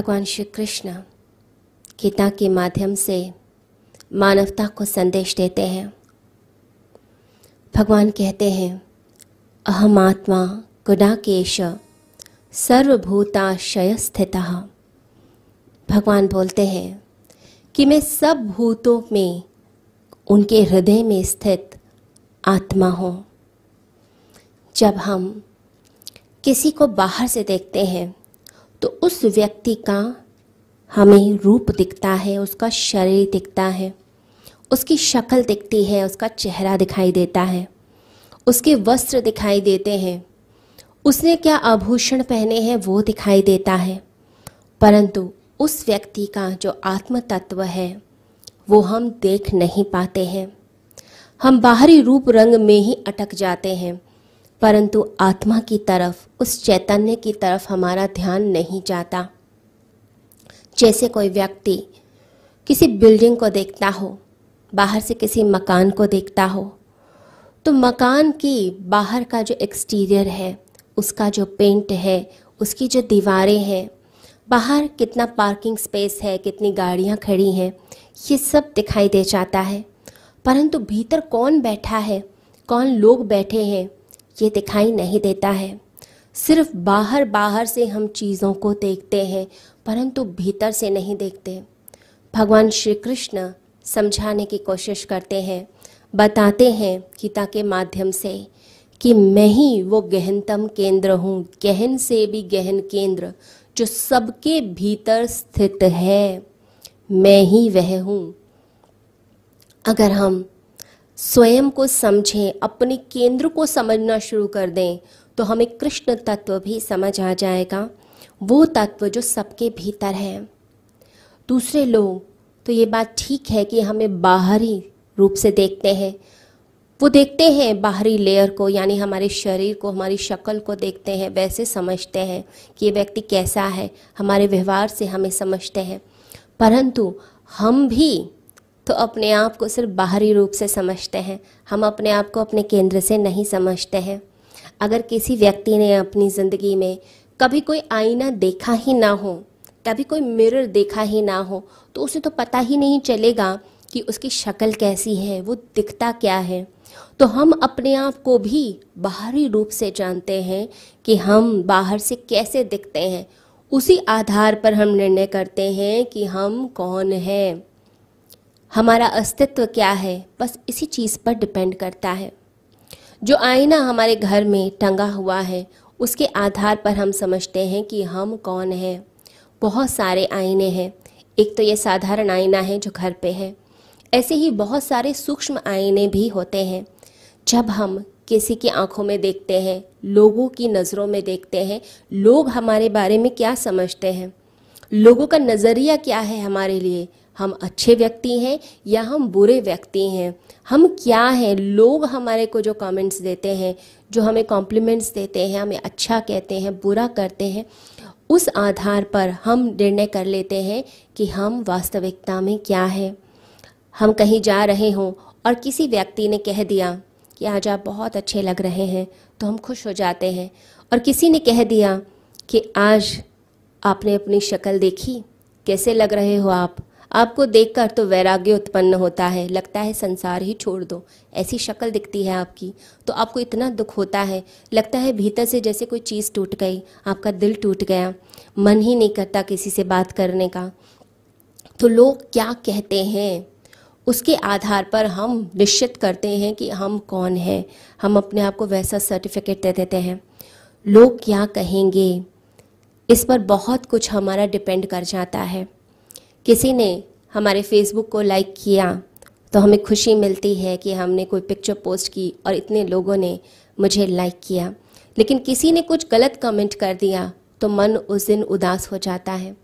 भगवान श्री कृष्ण गीता के माध्यम से मानवता को संदेश देते हैं। भगवान कहते हैं, अहम आत्मा गुडाकेश सर्वभूताशय स्थित भगवान बोलते हैं कि मैं सब भूतों में, उनके हृदय में स्थित आत्मा हूँ। जब हम किसी को बाहर से देखते हैं तो उस व्यक्ति का हमें रूप दिखता है, उसका शरीर दिखता है, उसकी शक्ल दिखती है, उसका चेहरा दिखाई देता है, उसके वस्त्र दिखाई देते हैं, उसने क्या आभूषण पहने हैं वो दिखाई देता है। परंतु उस व्यक्ति का जो आत्म तत्व है, वो हम देख नहीं पाते हैं। हम बाहरी रूप रंग में ही अटक जाते हैं। परंतु आत्मा की तरफ़, उस चैतन्य की तरफ़ हमारा ध्यान नहीं जाता। जैसे कोई व्यक्ति किसी बिल्डिंग को देखता हो, बाहर से किसी मकान को देखता हो तो मकान की बाहर का जो एक्सटीरियर है, उसका जो पेंट है, उसकी जो दीवारें हैं, बाहर कितना पार्किंग स्पेस है, कितनी गाड़ियाँ खड़ी हैं, ये सब दिखाई दे जाता है। परंतु भीतर कौन बैठा है, कौन लोग बैठे हैं ये दिखाई नहीं देता है। सिर्फ़ बाहर बाहर से हम चीज़ों को देखते हैं, परंतु भीतर से नहीं देखते। भगवान श्री कृष्ण समझाने की कोशिश करते हैं, बताते हैं गीता के माध्यम से कि मैं ही वो गहनतम केंद्र हूँ, गहन से भी गहन केंद्र, जो सबके भीतर स्थित है। मैं ही वह हूँ। अगर हम स्वयं को समझें, अपने केंद्र को समझना शुरू कर दें तो हमें कृष्ण तत्व भी समझ आ जाएगा। वो तत्व जो सबके भीतर है। दूसरे लोग तो ये बात ठीक है कि हमें बाहरी रूप से देखते हैं। वो देखते हैं बाहरी लेयर को, यानी हमारे शरीर को, हमारी शक्ल को देखते हैं, वैसे समझते हैं कि ये व्यक्ति कैसा है। हमारे व्यवहार से हमें समझते हैं। परंतु हम भी तो अपने आप को सिर्फ़ बाहरी रूप से समझते हैं। हम अपने आप को अपने केंद्र से नहीं समझते हैं। अगर किसी व्यक्ति ने अपनी ज़िंदगी में कभी कोई आईना देखा ही ना हो, कभी कोई मिरर देखा ही ना हो तो उसे तो पता ही नहीं चलेगा कि उसकी शक्ल कैसी है, वो दिखता क्या है। तो हम अपने आप को भी बाहरी रूप से जानते हैं कि हम बाहर से कैसे दिखते हैं। उसी आधार पर हम निर्णय करते हैं कि हम कौन हैं। हमारा अस्तित्व क्या है, बस इसी चीज़ पर डिपेंड करता है। जो आईना हमारे घर में टंगा हुआ है, उसके आधार पर हम समझते हैं कि हम कौन हैं। बहुत सारे आईने हैं। एक तो ये साधारण आईना है जो घर पे है। ऐसे ही बहुत सारे सूक्ष्म आईने भी होते हैं। जब हम किसी की आँखों में देखते हैं, लोगों की नज़रों में देखते हैं, लोग हमारे बारे में क्या समझते हैं? लोगों का नज़रिया क्या है हमारे लिए? हम अच्छे व्यक्ति हैं या हम बुरे व्यक्ति हैं? हम क्या हैं? लोग हमारे को जो कमेंट्स देते हैं, जो हमें कॉम्प्लीमेंट्स देते हैं, हमें अच्छा कहते हैं, बुरा करते हैं, उस आधार पर हम निर्णय कर लेते हैं कि हम वास्तविकता में क्या है। हम कहीं जा रहे हों और किसी व्यक्ति ने कह दिया कि आज आप बहुत अच्छे लग रहे हैं तो हम खुश हो जाते हैं। और किसी ने कह दिया कि आज आपने अपनी शक्ल देखी, कैसे लग रहे हो आप? आपको देखकर तो वैराग्य उत्पन्न होता है, लगता है संसार ही छोड़ दो। ऐसी शक्ल दिखती है आपकी तो आपको इतना दुख होता है। लगता है भीतर से जैसे कोई चीज़ टूट गई, आपका दिल टूट गया। मन ही नहीं करता किसी से बात करने का। तो लोग क्या कहते हैं? उसके आधार पर हम निश्चित करते हैं कि हम कौन हैं। हम अपने आप को वैसा सर्टिफिकेट दे देते हैं। लोग क्या कहेंगे? इस पर बहुत कुछ हमारा डिपेंड कर जाता है। किसी ने हमारे फेसबुक को लाइक किया तो हमें खुशी मिलती है कि हमने कोई पिक्चर पोस्ट की और इतने लोगों ने मुझे लाइक किया। लेकिन किसी ने कुछ गलत कमेंट कर दिया तो मन उस दिन उदास हो जाता है।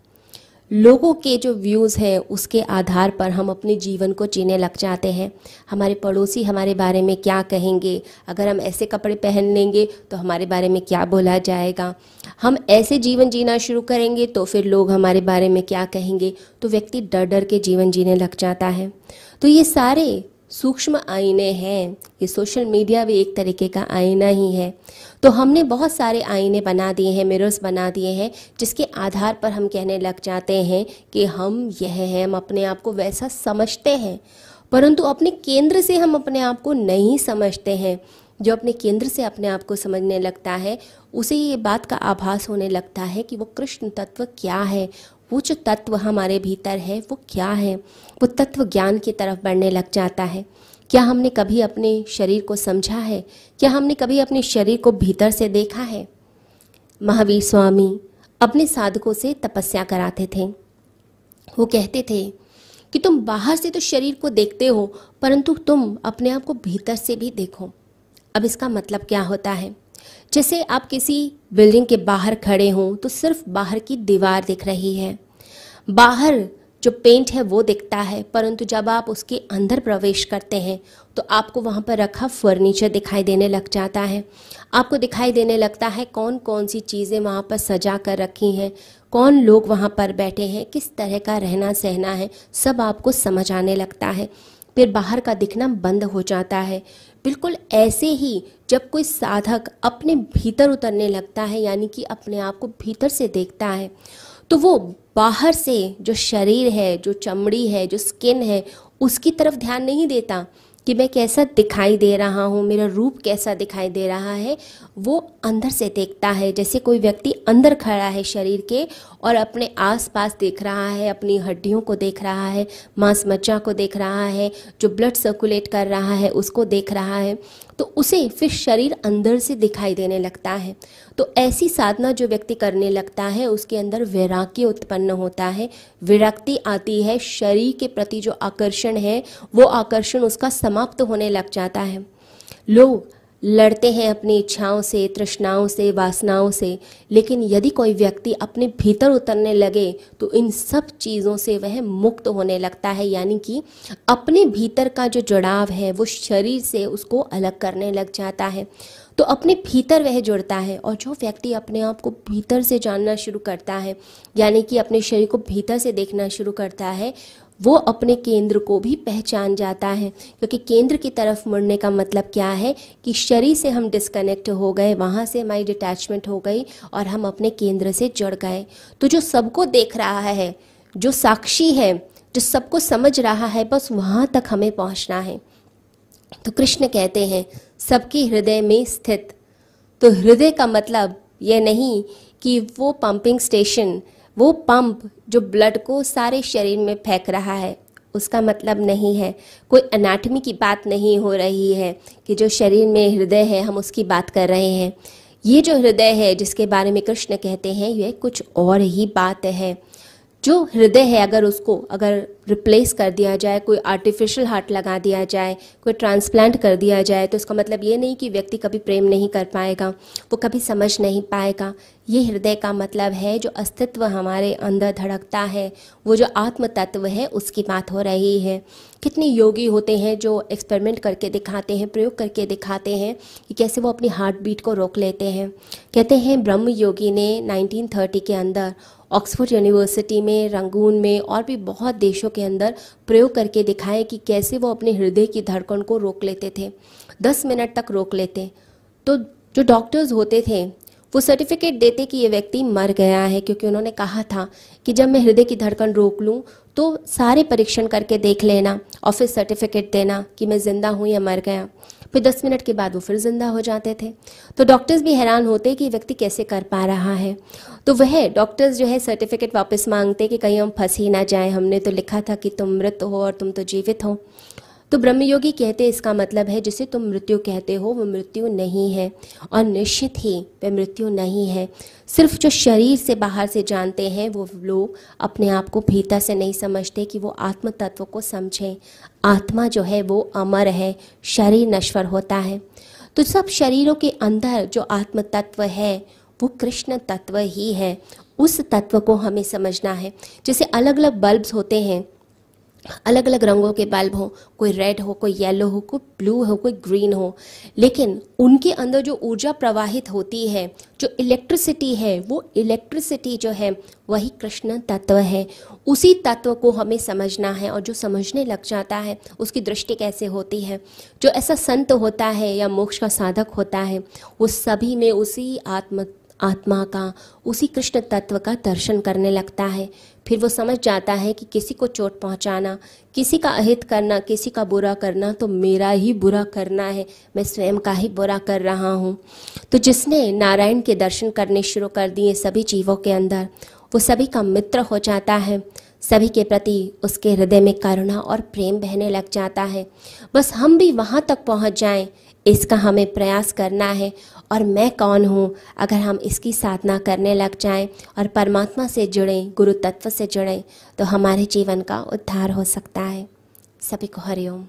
लोगों के जो व्यूज़ हैं, उसके आधार पर हम अपने जीवन को जीने लग जाते हैं। हमारे पड़ोसी हमारे बारे में क्या कहेंगे? अगर हम ऐसे कपड़े पहन लेंगे तो हमारे बारे में क्या बोला जाएगा? हम ऐसे जीवन जीना शुरू करेंगे तो फिर लोग हमारे बारे में क्या कहेंगे? तो व्यक्ति डर डर के जीवन जीने लग जाता है। तो ये सारे सूक्ष्म आईने हैं। ये सोशल मीडिया भी एक तरीके का आईना ही है। तो हमने बहुत सारे आईने बना दिए हैं, मिरर्स बना दिए हैं, जिसके आधार पर हम कहने लग जाते हैं कि हम यह हैं, हम अपने आप को वैसा समझते हैं। परंतु अपने केंद्र से हम अपने आप को नहीं समझते हैं। जो अपने केंद्र से अपने आप को समझने लगता है, उसे ये बात का आभास होने लगता है कि वो कृष्ण तत्व क्या है? वो जो तत्व हमारे भीतर है, वो क्या है? वो तत्व ज्ञान की तरफ़ बढ़ने लग जाता है। क्या हमने कभी अपने शरीर को समझा है? क्या हमने कभी अपने शरीर को भीतर से देखा है? महावीर स्वामी अपने साधकों से तपस्या कराते थे। वो कहते थे कि तुम बाहर से तो शरीर को देखते हो, परंतु तुम अपने आप को भीतर से भी देखो। अब इसका मतलब क्या होता है? जैसे आप किसी बिल्डिंग के बाहर खड़े हों तो सिर्फ़ बाहर की दीवार दिख रही है। बाहर जो पेंट है, वो दिखता है, परंतु जब आप उसके अंदर प्रवेश करते हैं तो आपको वहाँ पर रखा फर्नीचर दिखाई देने लग जाता है। आपको दिखाई देने लगता है कौन कौन सी चीज़ें वहाँ पर सजा कर रखी हैं, कौन लोग वहाँ पर बैठे हैं, किस तरह का रहना सहना है, सब आपको समझ आने लगता है। फिर बाहर का दिखना बंद हो जाता है। बिल्कुल ऐसे ही जब कोई साधक अपने भीतर उतरने लगता है, यानी कि अपने आप को भीतर से देखता है तो वो बाहर से जो शरीर है, जो चमड़ी है, जो स्किन है, उसकी तरफ़ ध्यान नहीं देता। कि मैं कैसा दिखाई दे रहा हूँ, मेरा रूप कैसा दिखाई दे रहा है, वो अंदर से देखता है। जैसे कोई व्यक्ति अंदर खड़ा है शरीर के और अपने आसपास देख रहा है, अपनी हड्डियों को देख रहा है मांस मज्जा को देख रहा है, जो ब्लड सर्कुलेट कर रहा है, उसको देख रहा है तो उसे फिर शरीर अंदर से दिखाई देने लगता है। तो ऐसी साधना जो व्यक्ति करने लगता है, उसके अंदर वैराग्य उत्पन्न होता है। विरक्ति आती है, शरीर के प्रति जो आकर्षण है, वो आकर्षण उसका समाप्त होने लग जाता है। लोग लड़ते हैं अपनी इच्छाओं से, तृष्णाओं से, वासनाओं से, लेकिन यदि कोई व्यक्ति अपने भीतर उतरने लगे तो इन सब चीज़ों से वह मुक्त होने लगता है, यानी कि अपने भीतर का जो जुड़ाव है, वो शरीर से उसको अलग करने लग जाता है। तो अपने भीतर वह जुड़ता है और जो व्यक्ति अपने आप को भीतर से जानना शुरू करता है, यानी कि अपने शरीर को भीतर से देखना शुरू करता है वो अपने केंद्र को भी पहचान जाता है। क्योंकि केंद्र की तरफ़ मुड़ने का मतलब क्या है कि शरीर से हम डिस्कनेक्ट हो गए, वहाँ से हमारी डिटैचमेंट हो गई और हम अपने केंद्र से जुड़ गए। तो जो सबको देख रहा है, जो साक्षी है, जो सबको समझ रहा है, बस वहाँ तक हमें पहुँचना है। तो कृष्ण कहते हैं, सबकी हृदय में स्थित। तो हृदय का मतलब यह नहीं कि वो पंपिंग स्टेशन वो पंप जो ब्लड को सारे शरीर में फेंक रहा है, उसका मतलब नहीं है। कोई अनाटमी की बात नहीं हो रही है कि जो शरीर में हृदय है, हम उसकी बात कर रहे हैं। ये जो हृदय है, जिसके बारे में कृष्ण कहते हैं यह कुछ और ही बात है। जो हृदय है, अगर उसको, अगर रिप्लेस कर दिया जाए, कोई आर्टिफिशियल हार्ट लगा दिया जाए, कोई ट्रांसप्लांट कर दिया जाए तो इसका मतलब ये नहीं कि व्यक्ति कभी प्रेम नहीं कर पाएगा, वो कभी समझ नहीं पाएगा। ये हृदय का मतलब है जो अस्तित्व हमारे अंदर धड़कता है, वो जो आत्म तत्व है, उसकी बात हो रही है। कितने योगी होते हैं जो एक्सपेरिमेंट करके दिखाते हैं, प्रयोग करके दिखाते हैं कि कैसे वो अपनी हार्ट बीट को रोक लेते हैं। कहते हैं ब्रह्म योगी ने 1930 के अंदर, ऑक्सफोर्ड यूनिवर्सिटी में, रंगून में और भी बहुत देशों के अंदर प्रयोग करके दिखाए कि कैसे वो अपने हृदय की धड़कन को रोक लेते थे। दस मिनट तक रोक लेते। तो जो डॉक्टर्स होते थे, वो सर्टिफिकेट देते कि ये व्यक्ति मर गया है, क्योंकि उन्होंने कहा था कि जब मैं हृदय की धड़कन रोक लूँ तो सारे परीक्षण करके देख लेना और फिर सर्टिफिकेट देना कि मैं ज़िंदा हूँ या मर गया। फिर दस मिनट के बाद वो फिर ज़िंदा हो जाते थे। तो डॉक्टर्स भी हैरान होते कि व्यक्ति कैसे कर पा रहा है। तो वह डॉक्टर्स जो है सर्टिफिकेट वापस मांगते कि कहीं हम फंस ही ना जाए, हमने तो लिखा था कि तुम मृत हो और तुम तो जीवित हो। तो ब्रह्मयोगी कहते इसका मतलब है, जिसे तुम मृत्यु कहते हो, वो मृत्यु नहीं है। और निश्चित ही वह मृत्यु नहीं है। सिर्फ़ जो शरीर से बाहर से जानते हैं, वो लोग अपने आप को भीतर से नहीं समझते कि वो आत्म तत्व को समझें। आत्मा जो है, वो अमर है, शरीर नश्वर होता है। तो सब शरीरों के अंदर जो आत्म तत्व है, वो कृष्ण तत्व ही है। उस तत्व को हमें समझना है। जैसे अलग अलग बल्ब्स होते हैं अलग अलग रंगों के बल्ब हो, कोई रेड हो, कोई येलो हो, कोई ब्लू हो, कोई ग्रीन हो। लेकिन उनके अंदर जो ऊर्जा प्रवाहित होती है, जो इलेक्ट्रिसिटी है, वो इलेक्ट्रिसिटी जो है, वही कृष्ण तत्व है। उसी तत्व को हमें समझना है और जो समझने लग जाता है, उसकी दृष्टि कैसे होती है? जो ऐसा संत होता है या मोक्ष का साधक होता है, वो सभी में उसी आत्म, आत्मा का, उसी कृष्ण तत्व का दर्शन करने लगता है। फिर वो समझ जाता है कि किसी को चोट पहुंचाना, किसी का अहित करना, किसी का बुरा करना तो मेरा ही बुरा करना है। मैं स्वयं का ही बुरा कर रहा हूँ। तो जिसने नारायण के दर्शन करने शुरू कर दिए सभी जीवों के अंदर, वो सभी का मित्र हो जाता है। सभी के प्रति उसके हृदय में करुणा और प्रेम बहने लग जाता है। बस हम भी वहाँ तक पहुँच जाएँ, इसका हमें प्रयास करना है और मैं कौन हूँ? अगर हम इसकी साधना करने लग जाएँ और परमात्मा से जुड़ें गुरु तत्व से जुड़ें तो हमारे जीवन का उद्धार हो सकता है। सभी को हरिओम।